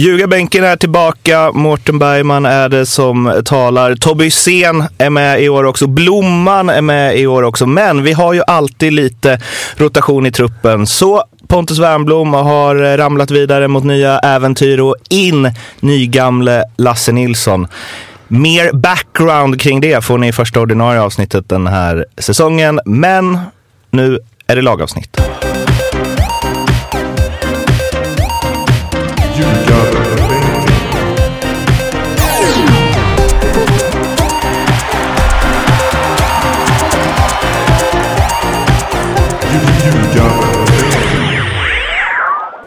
Ljugarbänken är tillbaka. Mårten Bergman är det som talar. Tobbe Hysén är med i år också. Blomman är med i år också. Men vi har ju alltid lite rotation i truppen. Så Pontus Wernbloom har ramlat vidare mot nya äventyr och in nygamle Lasse Nilsson. Mer background kring det får ni i första ordinarie avsnittet den här säsongen. Men nu är det lagavsnitt.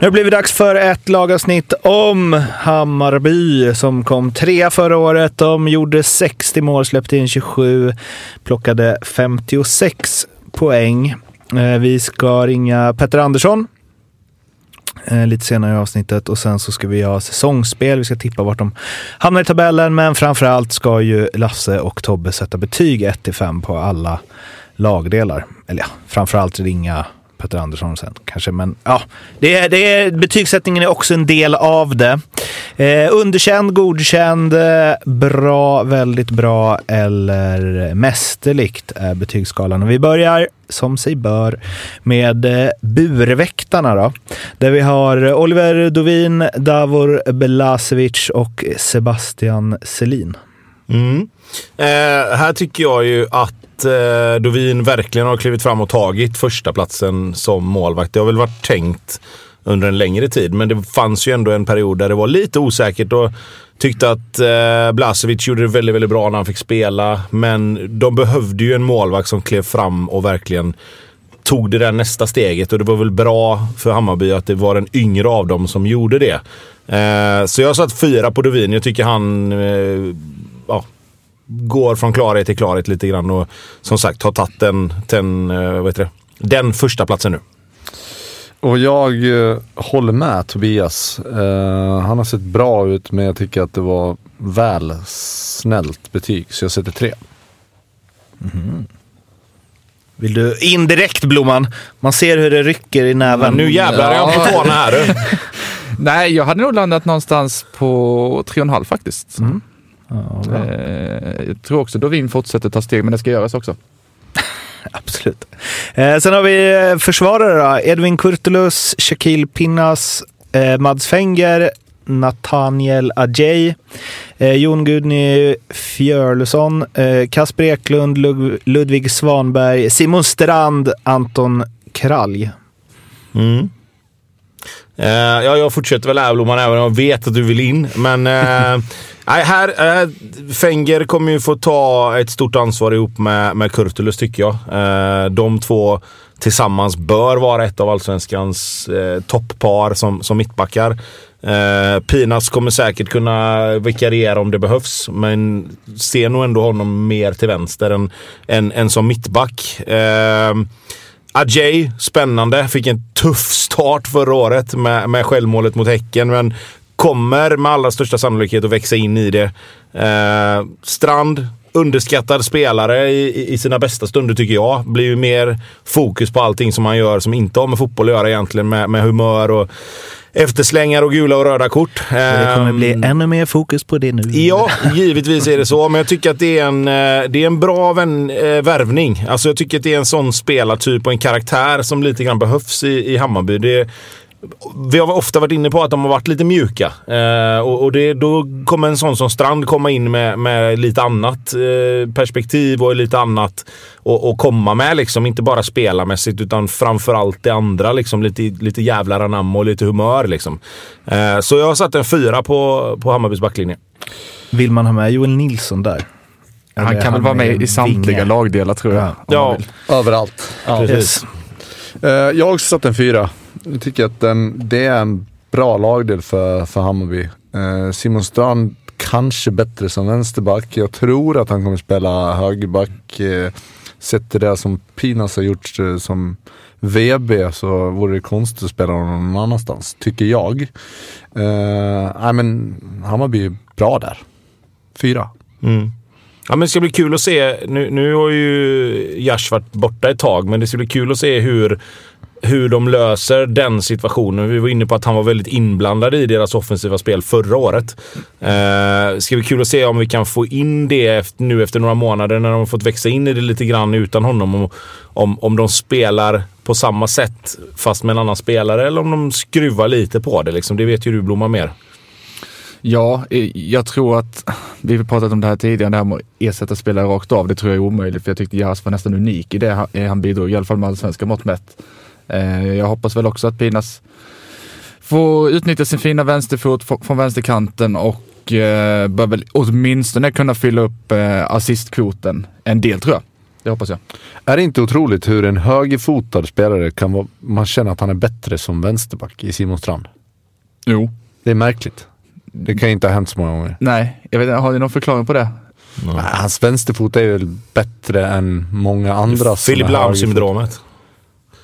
Nu blir det dags för ett lagavsnitt om Hammarby som kom trea förra året. De gjorde 60 mål, släppte in 27, plockade 56 poäng. Eh, vi ska ringa Petter Andersson eh, lite senare i avsnittet och sen så ska vi ha säsongsspel. Vi ska tippa vart de hamnar i tabellen, men framför allt ska ju Lasse och Tobbe sätta betyg 1 5 på alla lagdelar. Eller ja, framför allt ringa Petter Andersson sen kanske. Men ja, det är, det är, betygssättningen är också en del av det. Eh, underkänd, godkänd, eh, bra, väldigt bra eller mästerligt är betygsskalan. Och vi börjar som sig bör med eh, burväktarna då. Där vi har Oliver Dovin, Davor Belasevic och Sebastian Selin. Mm. Eh, här tycker jag ju att eh, Dovin verkligen har klivit fram och tagit första platsen som målvakt. Det har väl varit tänkt under en längre tid, men det fanns ju ändå en period där det var lite osäkert och tyckte att eh, Blasevic gjorde det väldigt, väldigt bra när han fick spela. Men de behövde ju en målvakt som klev fram och verkligen tog det där nästa steget och det var väl bra för Hammarby att det var en yngre av dem som gjorde det. Eh, så jag satt fyra på Dovin. Jag tycker han eh, ja, går från klarhet till klarhet lite grann och som sagt har tagit den, den, eh, vad heter det? den första platsen nu. Och jag eh, håller med Tobias. Eh, han har sett bra ut men jag tycker att det var väl snällt betyg så jag sätter tre. Mm. Vill du indirekt Blomman? Man ser hur det rycker i näven. nu jävlar är jag på tårna här du. Nej, jag hade nog landat någonstans på tre och en halv faktiskt. Mm. Ja, eh, jag tror också Dovin fortsätter ta steg, men det ska göras också. Absolut. Eh, sen har vi eh, försvarare då. Edvin Kurtulus, Shakil Pinnas, eh, Mads Fenger, Nathaniel Ajay, eh, Jon Gudny Fjörlesson, eh, Kasper Eklund, Lud Ludvig Svanberg, Simon Strand, Anton Kralj. Mm. Uh, ja, jag fortsätter väl här Blomman, även om jag vet att du vill in. Men uh, nej, här, uh, Fenger kommer ju få ta ett stort ansvar ihop med, med Kurtulus tycker jag. De två tillsammans bör vara ett av allsvenskans uh, topppar som, som mittbackar. Uh, Pinas kommer säkert kunna vikariera om det behövs, men ser nog ändå honom mer till vänster än, än, än som mittback. Uh, Ajay, spännande. Fick en tuff start förra året med, med självmålet mot Häcken, men kommer med allra största sannolikhet att växa in i det. Eh, Strand, underskattad spelare i, i, sina bästa stunder tycker jag. Blir ju mer fokus på allting som han gör som inte har med fotboll att göra egentligen, med, med humör och efterslängar och gula och röda kort. det kommer bli ehm, ännu mer fokus på det nu. Ja, givetvis är det så. Men jag tycker att det är en, eh, det är en bra vän, äh, värvning. Alltså jag tycker att det är en sån spelartyp och en karaktär som lite grann behövs i, i Hammarby. Det, vi har ofta varit inne på att de har varit lite mjuka. Eh, och, och det, då kommer en sån som Strand komma in med, med lite annat eh, perspektiv och lite annat och, och komma med. Liksom. Inte bara spelarmässigt utan framförallt det andra. Liksom. Lite, lite jävlar anamma och lite humör. Liksom. Eh, så jag har satt en fyra på, på Hammarbys backlinje. Vill man ha med Joel Nilsson där? Eller han kan väl vara med i samtliga vinge. lagdelar tror jag. Ja, ja överallt. Ja. Precis. Yes. Uh, jag har också satt en fyra. Jag tycker att den, det är en bra lagdel för, för Hammarby. Eh, Simon Strand kanske bättre som vänsterback. Jag tror att han kommer spela högerback. Eh, sett till det som Pinas har gjort eh, som VB så vore det konstigt att spela honom någon annanstans, tycker jag. Eh, men Hammarby är bra där. Fyra. Mm. Ja, men det ska bli kul att se. Nu, nu har ju Jash varit borta ett tag, men det ska bli kul att se hur hur de löser den situationen. Vi var inne på att han var väldigt inblandad i deras offensiva spel förra året. Eh, ska bli kul att se om vi kan få in det efter, nu efter några månader när de har fått växa in i det lite grann utan honom. Om, om, om de spelar på samma sätt fast med en annan spelare eller om de skruvar lite på det. Liksom. Det vet ju du Blomma mer. Ja, jag tror att, vi har pratat om det här tidigare, det här med att ersätta spelare rakt av, det tror jag är omöjligt. För jag tyckte Jas var nästan unik i det han bidrog, i alla fall med allsvenska mått mätt. Eh, jag hoppas väl också att Pinas får utnyttja sin fina vänsterfot från vänsterkanten och eh, bör väl åtminstone kunna fylla upp assistkvoten en del tror jag. Det hoppas jag. Är det inte otroligt hur en högerfotad spelare kan vara, man känner att han är bättre som vänsterback i Simon Strand? Jo. Det är märkligt. Det kan inte ha hänt så många gånger. Nej, jag vet Har ni någon förklaring på det? Nej. Hans vänsterfot är väl bättre än många andra. Filip Lahm-syndromet.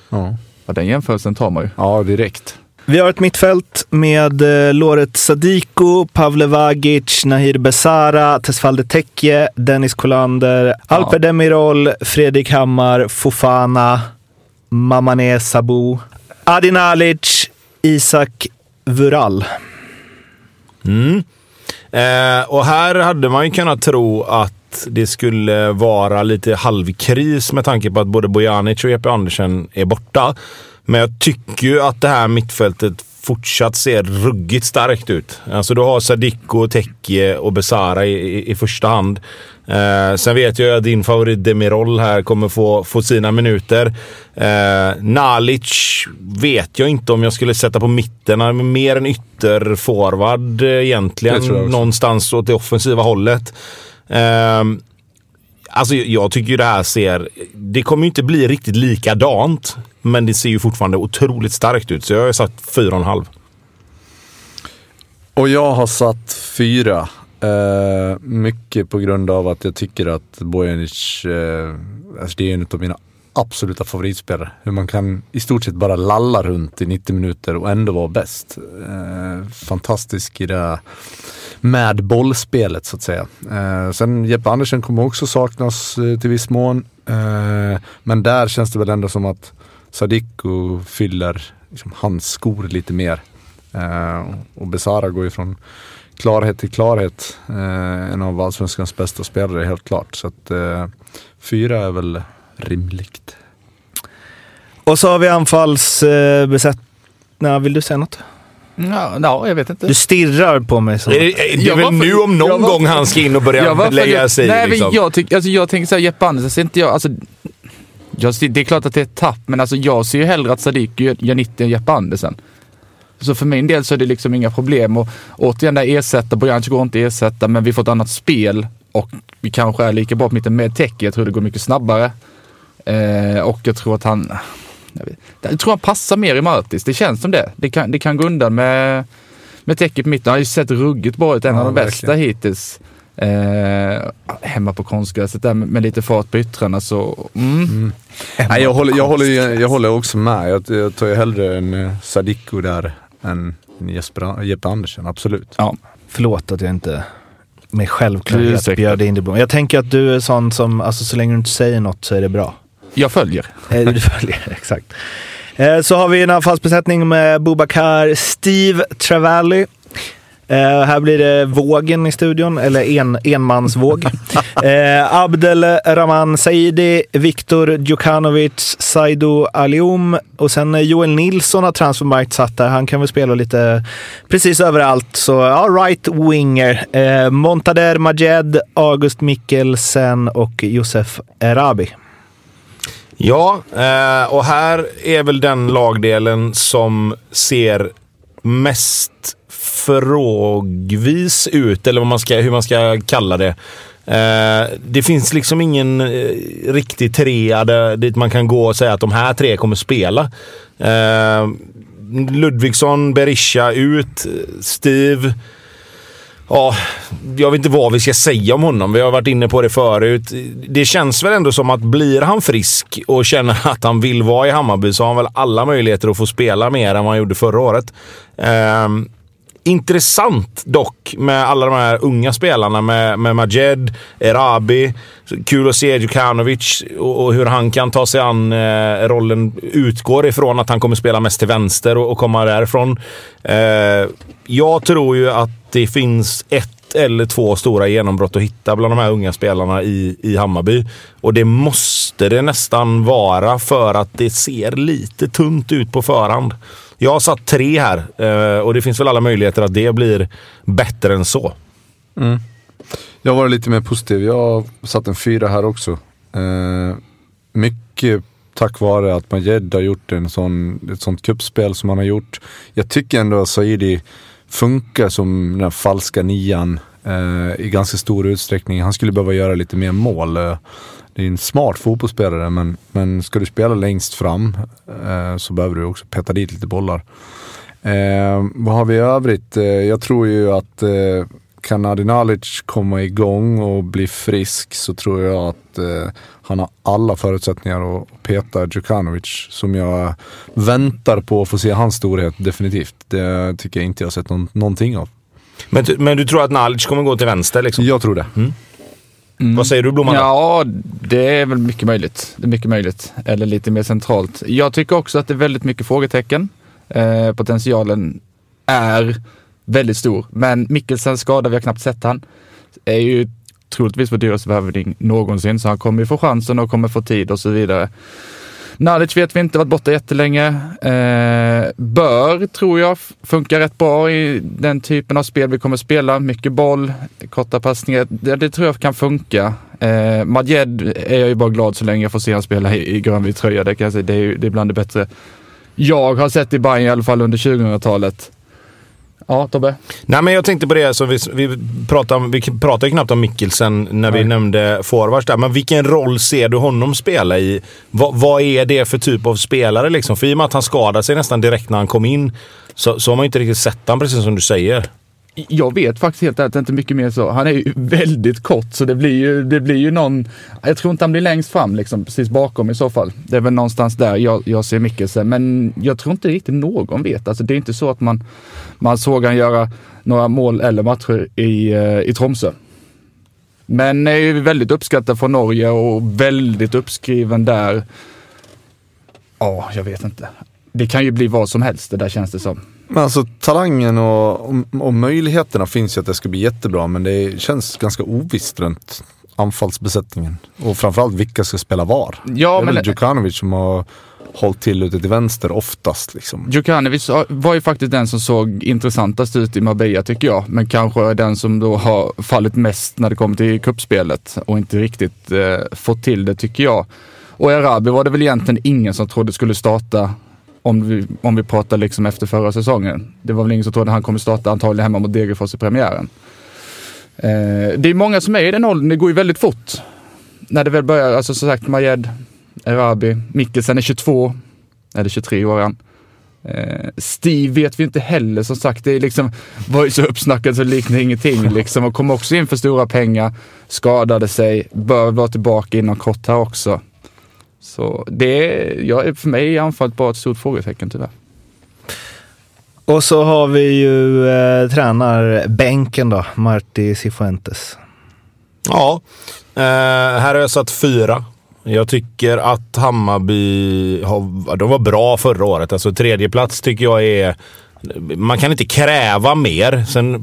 Ja. Ja. Den jämförelsen tar man ju. Ja, direkt. Vi har ett mittfält med eh, Loret Sadiko, Pavle Vagic, Nahir Besara, Tesfalde Tekje, Dennis Kolander, ja. Alper Demirol, Fredrik Hammar, Fofana, Mamane Sabu, Adin Alic, Isak Vural. Mm. Eh, och här hade man ju kunnat tro att det skulle vara lite halvkris med tanke på att både Bojanic och Jeppe Andersen är borta. Men jag tycker ju att det här mittfältet fortsatt ser ruggigt starkt ut. Alltså du har Sadiko, Tekje och Besara i, i, i första hand. Eh, sen vet jag att din favorit Demirol här kommer få, få sina minuter. Eh, Nalic vet jag inte om jag skulle sätta på mitten. Han är mer en ytterforward eh, egentligen. Någonstans åt det offensiva hållet. Um, alltså jag tycker ju det här ser... Det kommer ju inte bli riktigt likadant. Men det ser ju fortfarande otroligt starkt ut. Så jag har satt fyra och. Och jag har satt 4 Uh, eh, mycket på grund av att jag tycker att Bojanic, uh, alltså det är en av mina absoluta favoritspelare. Hur man kan i stort sett bara lalla runt i 90 minuter och ändå vara bäst. Uh, fantastisk i det med bollspelet så att säga. Eh, sen Jeppe Andersen kommer också saknas eh, till viss mån. Eh, men där känns det väl ändå som att Sadiku fyller liksom, hans skor lite mer. Eh, och Besara går ju från klarhet till klarhet. Eh, en av allsvenskans bästa spelare helt klart. Så att eh, fyra är väl rimligt. Och så har vi anfallsbesättningar. Vill du säga något? Ja, ja, jag vet inte. Du stirrar på mig så. Det är, det är väl nu om någon var, gång han ska in och börja lägga sig nej, liksom. jag, tyck, alltså, jag tänker såhär, Jeppe Andersen ser inte jag, alltså, jag, det är klart att det är ett tapp, men alltså, jag ser ju hellre att Sadiq gör 90 än Jeppe Andersen. Så för min del så är det liksom inga problem. Och återigen, det ersätta, Bojanic går inte att ersätta, men vi får ett annat spel och vi kanske är lika bra på mitten med Teki. Jag tror det går mycket snabbare. Eh, och jag tror att han, jag, vet, jag tror han passar mer i Martis. Det känns som det. Det kan, det kan gå undan med, med Teki på mitten. Han har ju sett ruggigt bra ut, en ja, av de verkligen. bästa hittills. Eh, hemma på konstgräset där med, med, lite fart på yttrarna så... Mm. Mm. Nej, jag, håller, jag, håller, jag håller också med. Jag, jag tar ju hellre en eh, Sadiko där än Jesper, Jeppe Andersen, absolut. Ja. Förlåt att jag inte med självklarhet bjöd in dig. Jag tänker att du är sån som, alltså så länge du inte säger något så är det bra. Jag följer. Eh, du följer, exakt. Eh, så har vi en anfallsbesättning med Bobakar Steve Travalli Uh, här blir det vågen i studion, eller en, enmansvåg. Abdel Rahman Saidi, Viktor Djukanovic, Saido Alium och sen Joel Nilsson har transfermarkt satt där. Han kan väl spela lite precis överallt. Så ja, right winger. Uh, Montader Majed, August Mikkelsen och Josef Erabi. Ja, eh, och här är väl den lagdelen som ser mest frågvis ut, eller vad man ska, hur man ska kalla det. Eh, det finns liksom ingen eh, riktig trea där, dit man kan gå och säga att de här tre kommer spela. Ludvigsson, Berisha ut, Steve. Ja, jag vet inte vad vi ska säga om honom. Vi har varit inne på det förut. Det känns väl ändå som att blir han frisk och känner att han vill vara i Hammarby så har han väl alla möjligheter att få spela mer än vad han gjorde förra året. Um, Intressant dock med alla de här unga spelarna med, med Majed, Erabi. Kul att se Djukanovic och, och hur han kan ta sig an eh, rollen. Utgår ifrån att han kommer spela mest till vänster och, och komma därifrån. Eh, jag tror ju att det finns ett eller två stora genombrott att hitta bland de här unga spelarna i, i Hammarby. Och det måste det nästan vara för att det ser lite tunt ut på förhand. Jag har satt tre här eh, och det finns väl alla möjligheter att det blir bättre än så. Mm. Jag var lite mer positiv. Jag har satt en fyra här också. Eh, mycket tack vare att Majed har gjort en sån, ett sånt kuppspel som han har gjort. Jag tycker ändå att Saidi funkar som den här falska nian eh, i ganska stor utsträckning. Han skulle behöva göra lite mer mål. Eh, det är en smart fotbollsspelare men, men ska du spela längst fram eh, så behöver du också peta dit lite bollar. Eh, vad har vi i övrigt? Eh, jag tror ju att eh, kan Adinalic komma igång och bli frisk så tror jag att eh, han har alla förutsättningar att peta Djukanovic som jag väntar på att få se hans storhet definitivt. Det tycker jag inte jag har sett någon, någonting av. Men, men du tror att Nalic kommer gå till vänster? Liksom? Jag tror det. Mm. Mm. Vad säger du Blomman? Ja, det är väl mycket möjligt. Det är mycket möjligt. Eller lite mer centralt. Jag tycker också att det är väldigt mycket frågetecken. Eh, potentialen är väldigt stor. Men Mikkelsens skada, vi har knappt sett han, är ju troligtvis vår dyraste värvning någonsin. Så han kommer ju få chansen och kommer få tid och så vidare. Nalic vet vi inte, varit borta jättelänge. Eh, bör, tror jag, funkar rätt bra i den typen av spel vi kommer spela. Mycket boll, korta passningar. Det, det tror jag kan funka. Eh, Madjed är jag ju bara glad så länge jag får se honom spela i, i grönvit tröja. Det, kan jag säga. Det, är, det är bland det bättre jag har sett i Bayern i alla fall under 2000-talet. Ja, Tobbe? Nej, men jag tänkte på det, så vi, vi, pratade, vi pratade knappt om Mikkelsen när Nej. vi nämnde forwards där. Men vilken roll ser du honom spela i? Va, vad är det för typ av spelare? Liksom? För i och med att han skadade sig nästan direkt när han kom in så, så har man inte riktigt sett honom, precis som du säger. Jag vet faktiskt helt ärligt inte mycket mer så. Han är ju väldigt kort så det blir ju, det blir ju någon... Jag tror inte han blir längst fram liksom, precis bakom i så fall. Det är väl någonstans där jag, jag ser Mikkelsen. Men jag tror inte riktigt någon vet. Alltså det är inte så att man, man såg han göra några mål eller matcher i, eh, i Tromsö. Men är ju väldigt uppskattad från Norge och väldigt uppskriven där. Ja, jag vet inte. Det kan ju bli vad som helst det där känns det som. Men alltså talangen och, och, och, möjligheterna finns ju att det ska bli jättebra men det känns ganska ovisst runt anfallsbesättningen. Och framförallt vilka ska spela var. Ja, det är väl Djukanovic som har hållit till ute till vänster oftast. Liksom. Djukanovic var ju faktiskt den som såg intressantast ut i Marbella tycker jag. Men kanske den som då har fallit mest när det kommer till kuppspelet och inte riktigt eh, fått till det tycker jag. Och Erabi var det väl egentligen ingen som trodde skulle starta om vi, om vi pratar liksom efter förra säsongen. Det var väl ingen som trodde han kommer starta antagligen hemma mot Degerfors i premiären. Eh, det är många som är i den åldern, det går ju väldigt fort. När det väl börjar, alltså som sagt Majed, Erabi, Mikkelsen är 22, eller 23 år han. Eh, Steve vet vi inte heller som sagt. Det är liksom, var ju så uppsnackat så liknar ingenting liksom och kom också in för stora pengar, skadade sig, bör vara tillbaka inom kort här också. Så det ja, för mig är anfallet bara ett stort frågetecken tyvärr. Och så har vi ju eh, tränarbänken då, Marti Cifuentes. Ja, eh, här har jag satt fyra. Jag tycker att Hammarby har, de var bra förra året. Alltså tredje plats tycker jag är man kan inte kräva mer. Sen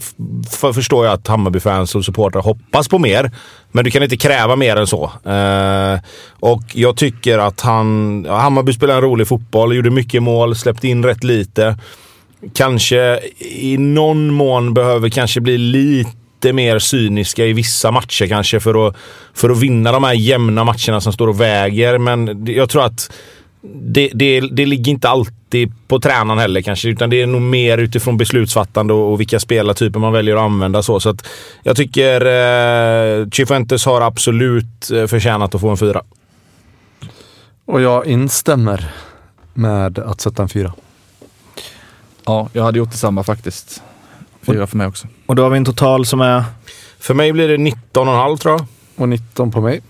förstår jag att Hammarby-fans och supportrar hoppas på mer. Men du kan inte kräva mer än så. Eh, och jag tycker att han... Ja, Hammarby spelar en rolig fotboll, gjorde mycket mål, släppte in rätt lite. Kanske i någon mån behöver kanske bli lite mer cyniska i vissa matcher kanske för att, för att vinna de här jämna matcherna som står och väger. Men jag tror att det, det, det ligger inte alltid på tränaren heller kanske, utan det är nog mer utifrån beslutsfattande och, och vilka spelartyper man väljer att använda. Så, så att jag tycker eh, Cifuentes har absolut eh, förtjänat att få en fyra. Och jag instämmer med att sätta en fyra. Ja, jag hade gjort detsamma faktiskt. Fyra för mig också. Och då har vi en total som är? För mig blir det 19,5 tror jag. Och 19 på mig.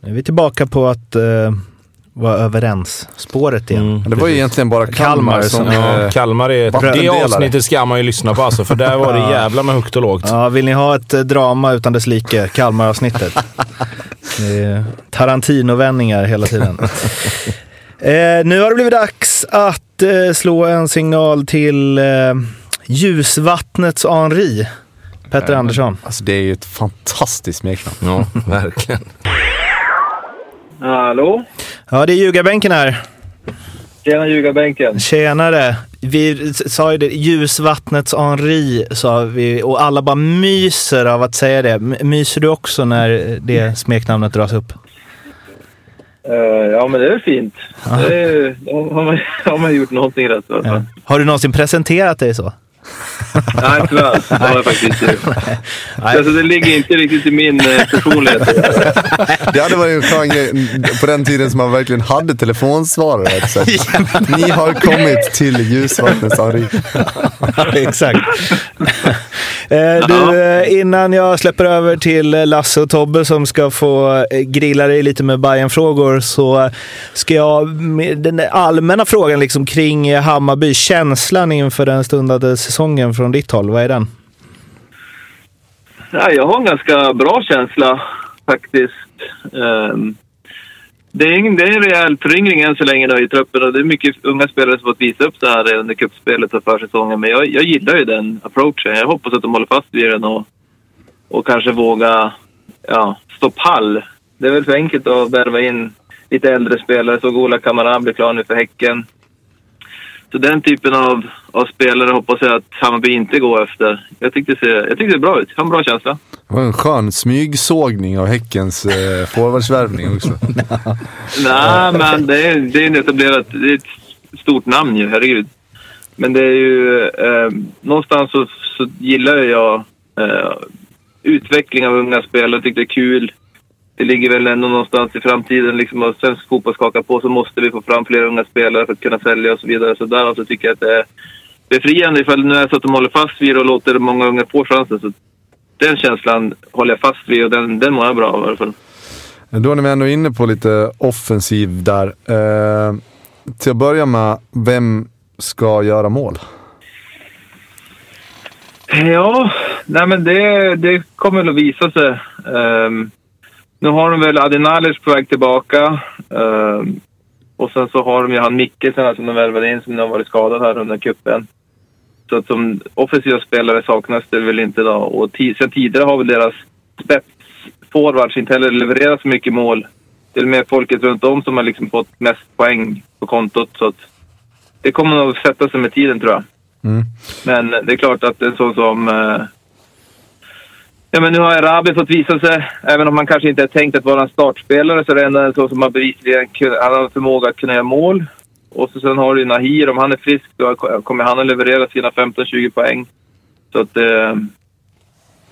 Nu är vi tillbaka på att eh var överens. Spåret igen. Mm. Det var ju egentligen bara Kalmar, Kalmar som- som... Ja, eh, Kalmar är... Det avsnittet ska man ju lyssna på alltså, för där var det jävla med högt och lågt. Ja, vill ni ha ett eh, drama utan dess like, Kalmar-avsnittet. Tarantino-vändningar hela tiden. eh, nu har det blivit dags att eh, slå en signal till eh, Ljusvattnets Henri. Petter Andersson. Alltså det är ju ett fantastiskt smeknamn. Ja, verkligen. Hallå? Ja, det är ljugarbänken här. Tjena ljugarbänken. Tjenare! Vi sa ju det, Ljusvattnets Henri sa vi och alla bara myser av att säga det. Myser du också när det smeknamnet dras upp? Eh, ja, men det är fint. Det är, har, man, har man gjort någonting rätt. Ja. Ja. Har du någonsin presenterat dig så? Nej, tyvärr. Det har jag faktiskt inte. Alltså, det ligger inte riktigt i min eh, personlighet. Det hade varit en skön grej på den tiden som man verkligen hade telefonsvarare. säga, Ni har kommit till ljusvattnets Henri. Exakt. Eh, du, eh, innan jag släpper över till Lasse och Tobbe som ska få grilla dig lite med bayern frågor så ska jag med den allmänna frågan liksom kring Hammarby, känslan inför den stundande säsongen från ditt håll, vad är den? Ja, jag har en ganska bra känsla faktiskt. Ehm, det, är ingen, det är en rejäl föryngring än så länge då i truppen och det är mycket unga spelare som fått visa upp sig här under cupspelet och försäsongen. Men jag, jag gillar ju den approachen. Jag hoppas att de håller fast vid den och, och kanske våga ja, stå pall. Det är väl för enkelt att värva in lite äldre spelare. Så Ola Kamara blir klar nu för Häcken. Så den typen av, av spelare hoppas jag att Hammarby inte går efter. Jag tyckte det, ser, jag tyckte det ser bra ut. Jag har en bra känsla. Det var en skön smygsågning av Häckens eh, forwardsvärvning också. Nej, men det är, det är en etablerat... Det är ett stort namn ju, herregud. Men det är ju... Eh, någonstans så, så gillar jag eh, utveckling av unga spelare. Jag tycker det är kul. Det ligger väl ändå någonstans i framtiden. Liksom, och svensk fotboll skakar på så måste vi få fram fler unga spelare för att kunna sälja och så vidare. Så därav så tycker jag att det är befriande ifall det nu är så att de håller fast vid det och låter många unga få chansen. Så den känslan håller jag fast vid och den, den mår jag bra av i alla fall. Då är vi ändå inne på lite offensiv där. Eh, till att börja med, vem ska göra mål? Ja, nej men det, det kommer väl att visa sig. Ehm, nu har de väl Adinalic på väg tillbaka. Ehm, och sen så har de ju han Mikkelsen här som de värvade in som nu har varit skadad här under cupen. Så att som offensiva spelare saknas det väl inte då. Och sen tidigare har väl deras spetsforwards inte heller levererat så mycket mål. Till och med folket runt om som har liksom fått mest poäng på kontot. Så att det kommer nog sätta sig med tiden tror jag. Mm. Men det är klart att en sån som... Ja, men nu har Arabi fått visa sig. Även om han kanske inte är tänkt att vara en startspelare så är det ändå sån som har bevisligen han har förmåga att kunna göra mål. Och så sen har du Nahir. Om han är frisk då kommer han att leverera sina 15-20 poäng. Så att... Eh,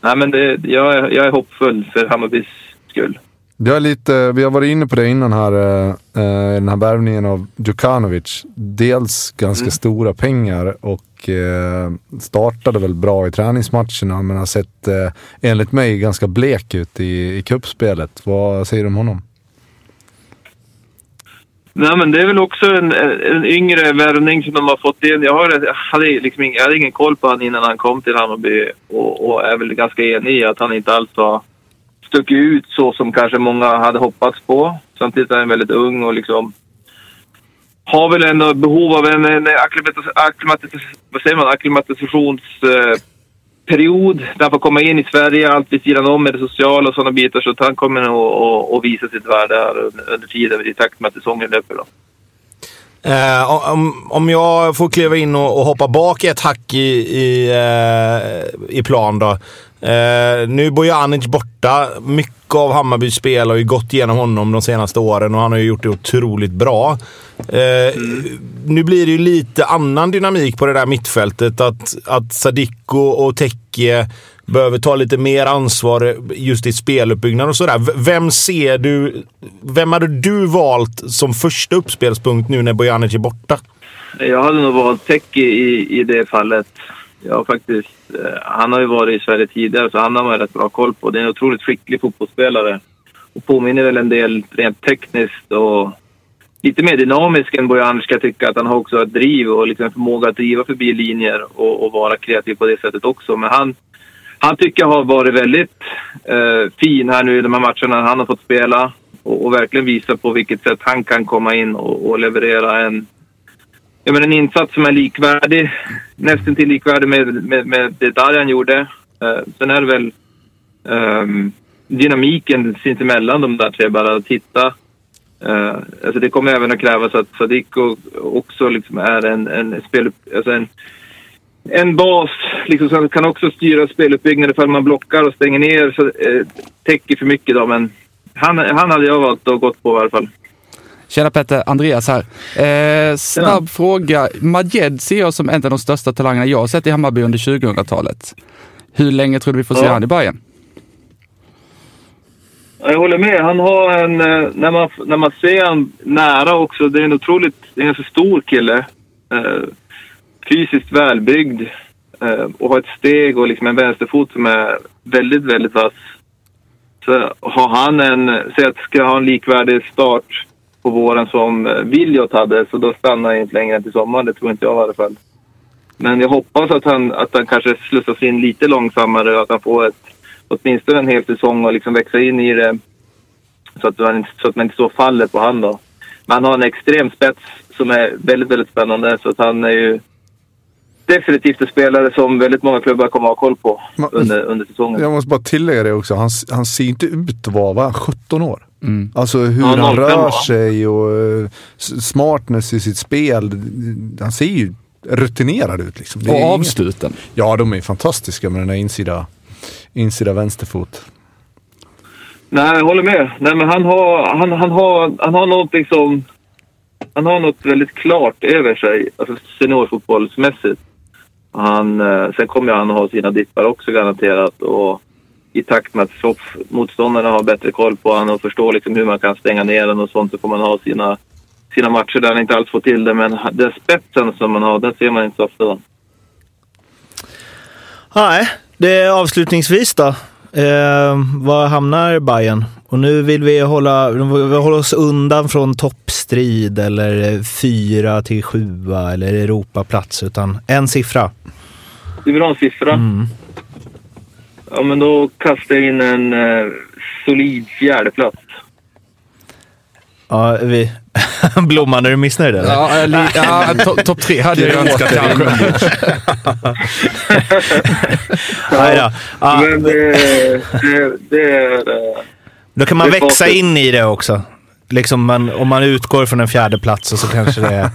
nej, men det, jag, är, jag är hoppfull för Hammarbys skull. Jag är lite, vi har varit inne på det innan här, eh, eh, den här värvningen av Djukanovic. Dels ganska stora pengar och eh, startade väl bra i träningsmatcherna men har sett, eh, enligt mig, ganska blek ut i, i kuppspelet. Vad säger du om honom? Nej, men det är väl också en, en yngre värvning som de har fått in. Jag, har, jag, hade liksom ingen, jag hade ingen koll på honom innan han kom till Hammarby och, och är väl ganska enig i att han inte alls har stuckit ut så som kanske många hade hoppats på. Samtidigt är han väldigt ung och liksom har väl ändå behov av en, en akklimatis, eh, vad säger man, där han får komma in i Sverige, allt vid sidan om med det sociala och sådana bitar. Så att han kommer nog att- visa sitt värde här under, under tiden i takt med att säsongen löper. Då. Eh, om, om jag får kliva in och, och hoppa bak ett hack i, i, eh, i plan då. Eh, nu är Bojanic borta. Mycket av Hammarbys spel har ju gått genom honom de senaste åren och han har ju gjort det otroligt bra. Eh, Nu blir det ju lite annan dynamik på det där mittfältet. Att, att Sadiko och Tekke behöver ta lite mer ansvar just i speluppbyggnad och sådär. Vem ser du... Vem hade du valt som första uppspelspunkt nu när Bojanic är borta? Jag hade nog valt Tekke i, i det fallet. Ja, faktiskt, eh, han har ju varit i Sverige tidigare så han har man rätt bra koll på. Det är en otroligt skicklig fotbollsspelare. Och påminner väl en del rent tekniskt och lite mer dynamisk än Bojan ska jag tycka. Att han har också ett driv och liksom förmåga att driva förbi linjer och, och vara kreativ på det sättet också. Men han, han tycker jag har varit väldigt eh, fin här nu i de här matcherna han har fått spela. Och, och verkligen visa på vilket sätt han kan komma in och, och leverera en, ja, men en insats som är likvärdig. Nästan till likvärdig med, med, med det Darjan gjorde. Eh, sen är det väl eh, dynamiken sinsemellan de där tre. Bara att hitta... Uh, eh, alltså det kommer även att krävas att Sadiko också liksom är en, en, spel, alltså en, en bas liksom, som kan också styra speluppbyggnaden ifall man blockar och stänger ner. Så, eh, täcker för mycket då, men han, han hade jag valt att gått på i alla fall. Tjena Petter, Andreas här. Eh, snabb ja. fråga. Majed ser jag som en av de största talangerna jag har sett i Hammarby under 2000-talet. Hur länge tror du vi får se ja. han i Bayern? Jag håller med. Han har en... Eh, när man, när man ser honom nära också, det är en otroligt... Det är en ganska stor kille. Eh, fysiskt välbyggd. Eh, och har ett steg och liksom en vänsterfot som är väldigt, väldigt vass. Så har han en... Säg att ska ha en likvärdig start på våren som eh, Viljot hade, så då stannar han inte längre än till sommaren. Det tror inte jag i alla fall. Men jag hoppas att han, att han kanske slussas in lite långsammare och att han får ett åtminstone en hel säsong och liksom växa in i det så att man, så att man inte så faller på han då. Men han har en extrem spets som är väldigt, väldigt spännande så att han är ju definitivt en spelare som väldigt många klubbar kommer att ha koll på under, under säsongen. Jag måste bara tillägga det också. Han, han ser inte ut att vara, va? 17 år? Mm. Alltså hur ja, han rör sig och uh, smartness i sitt spel. Han ser ju rutinerad ut. Liksom. och avsluten. Inget... Ja, de är fantastiska med den där insida insida vänsterfot. Nej, jag håller med. Nej, men han har, han, han har, han har något liksom... Han har något väldigt klart över sig, alltså seniorfotbollsmässigt. Han, eh, sen kommer han ha sina dippar också garanterat. Och I takt med att motståndarna har bättre koll på honom och förstår liksom hur man kan stänga ner den och sånt så kommer han ha sina, sina matcher där han inte alls får till det. Men den spetsen som man har, den ser man inte så ofta. Nej, det är avslutningsvis då. Eh, var hamnar Bayern? Och nu vill vi hålla, vi hålla oss undan från toppstrid eller fyra till sjua eller Europaplats, utan en siffra. Du vill ha en siffra? Mm. Ja, men då kastar jag in en eh, solid fjärdeplats. Ja, vi... Blomman, är du missnöjd eller? Ja, eller, ja topp top tre hade jag önskat kanske. Nej då. Ja. Men det, det, det är... Då kan man växa in i det också. Liksom man, om man utgår från en fjärde plats och så kanske det är...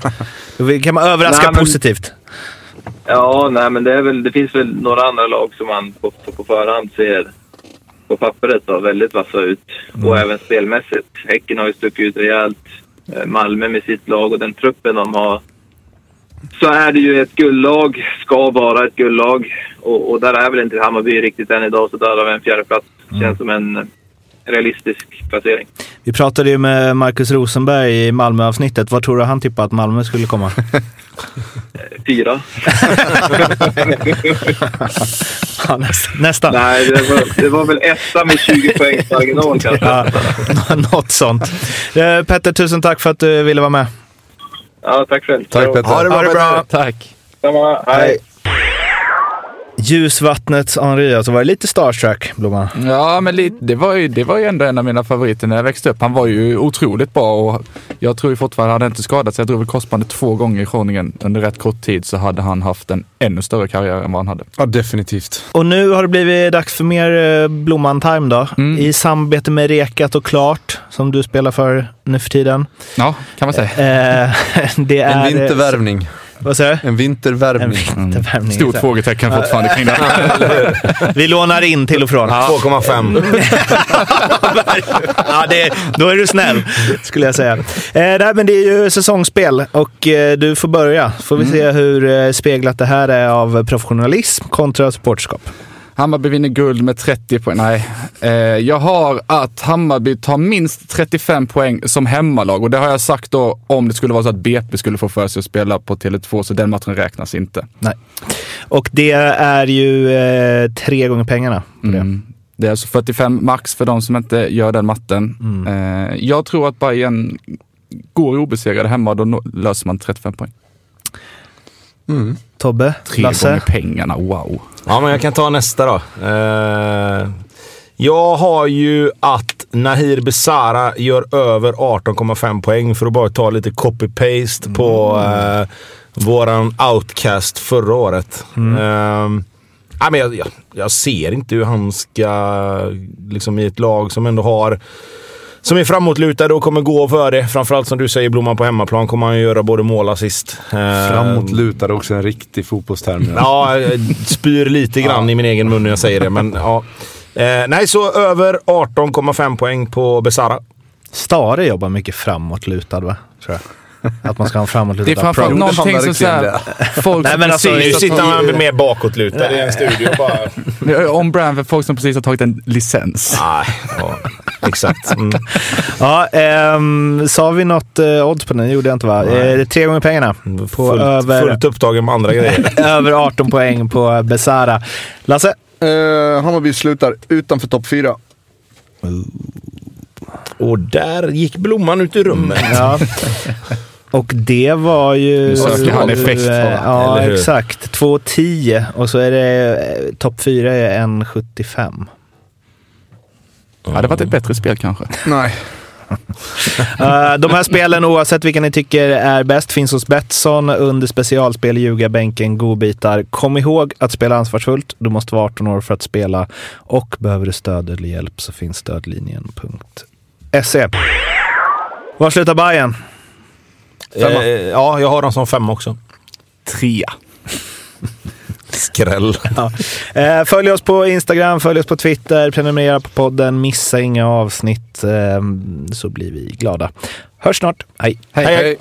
Då kan man överraska nej, men, positivt. Ja, nej men det, är väl, det finns väl några andra lag som man på, på förhand ser på pappret då, väldigt vassa ut. Mm. Och även spelmässigt. Häcken har ju stuckit ut rejält. Eh, Malmö med sitt lag och den truppen de har. Så är det ju ett guldlag, ska vara ett guldlag. Och, och där är väl inte Hammarby riktigt än idag, så där har vi en fjärde plats. Mm. Känns som en realistisk placering. Vi pratade ju med Marcus Rosenberg i Malmö-avsnittet. Vad tror du han tippade att Malmö skulle komma? Fyra. ja, nästan. nästan. Nej, det var, det var väl etta med 20 poängs marginal kanske. Ja, något sånt. Eh, Petter, tusen tack för att du ville vara med. Ja, tack själv. Tack Petter. Ha det bra. Ha det bra. Tack. Samma. Hej. Hej. Ljusvattnets Henri, alltså var det lite starstruck, Blomman? Ja, men lite, det, var ju, det var ju ändå en av mina favoriter när jag växte upp. Han var ju otroligt bra och jag tror ju fortfarande, hade inte skadat sig, jag drog väl korsbandet två gånger i Groningen under rätt kort tid, så hade han haft en ännu större karriär än vad han hade. Ja, definitivt. Och nu har det blivit dags för mer eh, Blomman-time då. Mm. I samarbete med Rekat och Klart, som du spelar för nu för tiden. Ja, kan man säga. Eh, det är, en vintervärvning. Vad säger du? En vintervärmning. En vintervärmning. Stort frågetecken fortfarande kring det. Vi lånar in till och från. 2,5. ja, det, då är du snäll, skulle jag säga. Eh, nej, men det är ju säsongsspel och eh, du får börja. får vi mm. se hur eh, speglat det här är av professionalism kontra supporterskap. Hammarby vinner guld med 30 poäng. Nej, eh, jag har att Hammarby tar minst 35 poäng som hemmalag och det har jag sagt då om det skulle vara så att BP skulle få för sig att spela på Tele2 så den matchen räknas inte. Nej. Och det är ju eh, tre gånger pengarna. Mm. Det är alltså 45 max för de som inte gör den matten. Mm. Eh, jag tror att Bayern går obesegrade hemma, då nå- löser man 35 poäng. Tobbe? Tre Lasse? gånger pengarna, wow. Ja, men jag kan ta nästa då. Eh, jag har ju att Nahir Besara gör över 18,5 poäng för att bara ta lite copy-paste på eh, våran outcast förra året. Eh, ja, men jag, jag, jag ser inte hur han ska, liksom i ett lag som ändå har som är framåtlutade och kommer gå för det. Framförallt som du säger, Blomman på hemmaplan kommer han ju göra både mål och assist. Eh, Framåtlutad är också en riktig fotbollsterm. Ja, jag spyr lite grann i min egen mun när jag säger det, men ja. Eh, nej, så över 18,5 poäng på Besara. Stare jobbar mycket framåtlutad va? Tror jag. Att man ska ha en framåtlutad Det är framförallt approach. Någonting som såhär, folk Nej, som men alltså, Nu precis har sitter tagit- han mer bakåtlutad i en studio bara. on brand för folk som precis har tagit en licens. Nej, ja, exakt. Mm. Ja, ehm, sa vi något eh, odds på den? gjorde jag inte va? Eh, tre gånger pengarna. På Fullt, över, fullt upptagen med andra grejer. över 18 poäng på Besara. Lasse? Uh, Hammarby slutar utanför topp fyra. Och där gick Blomman ut ur rummet. Ja. Och det var ju... Nu söker han effekt, eh, va? Ja, Eller hur? exakt. 2,10 och så är det eh, topp fyra är 1,75. Hade varit ett bättre spel kanske. Nej. Eh, de här spelen, oavsett vilka ni tycker är bäst, finns hos Betsson under specialspel, ljugarbänken, godbitar. Kom ihåg att spela ansvarsfullt. Du måste vara 18 år för att spela och behöver du stöd eller hjälp så finns stödlinjen.se. Var slutar Bayern? Eh, ja, jag har dem som fem också. Trea. Skräll. Ja. Eh, följ oss på Instagram, följ oss på Twitter, prenumerera på podden, missa inga avsnitt eh, så blir vi glada. Hörs snart. Hej! hej. hej.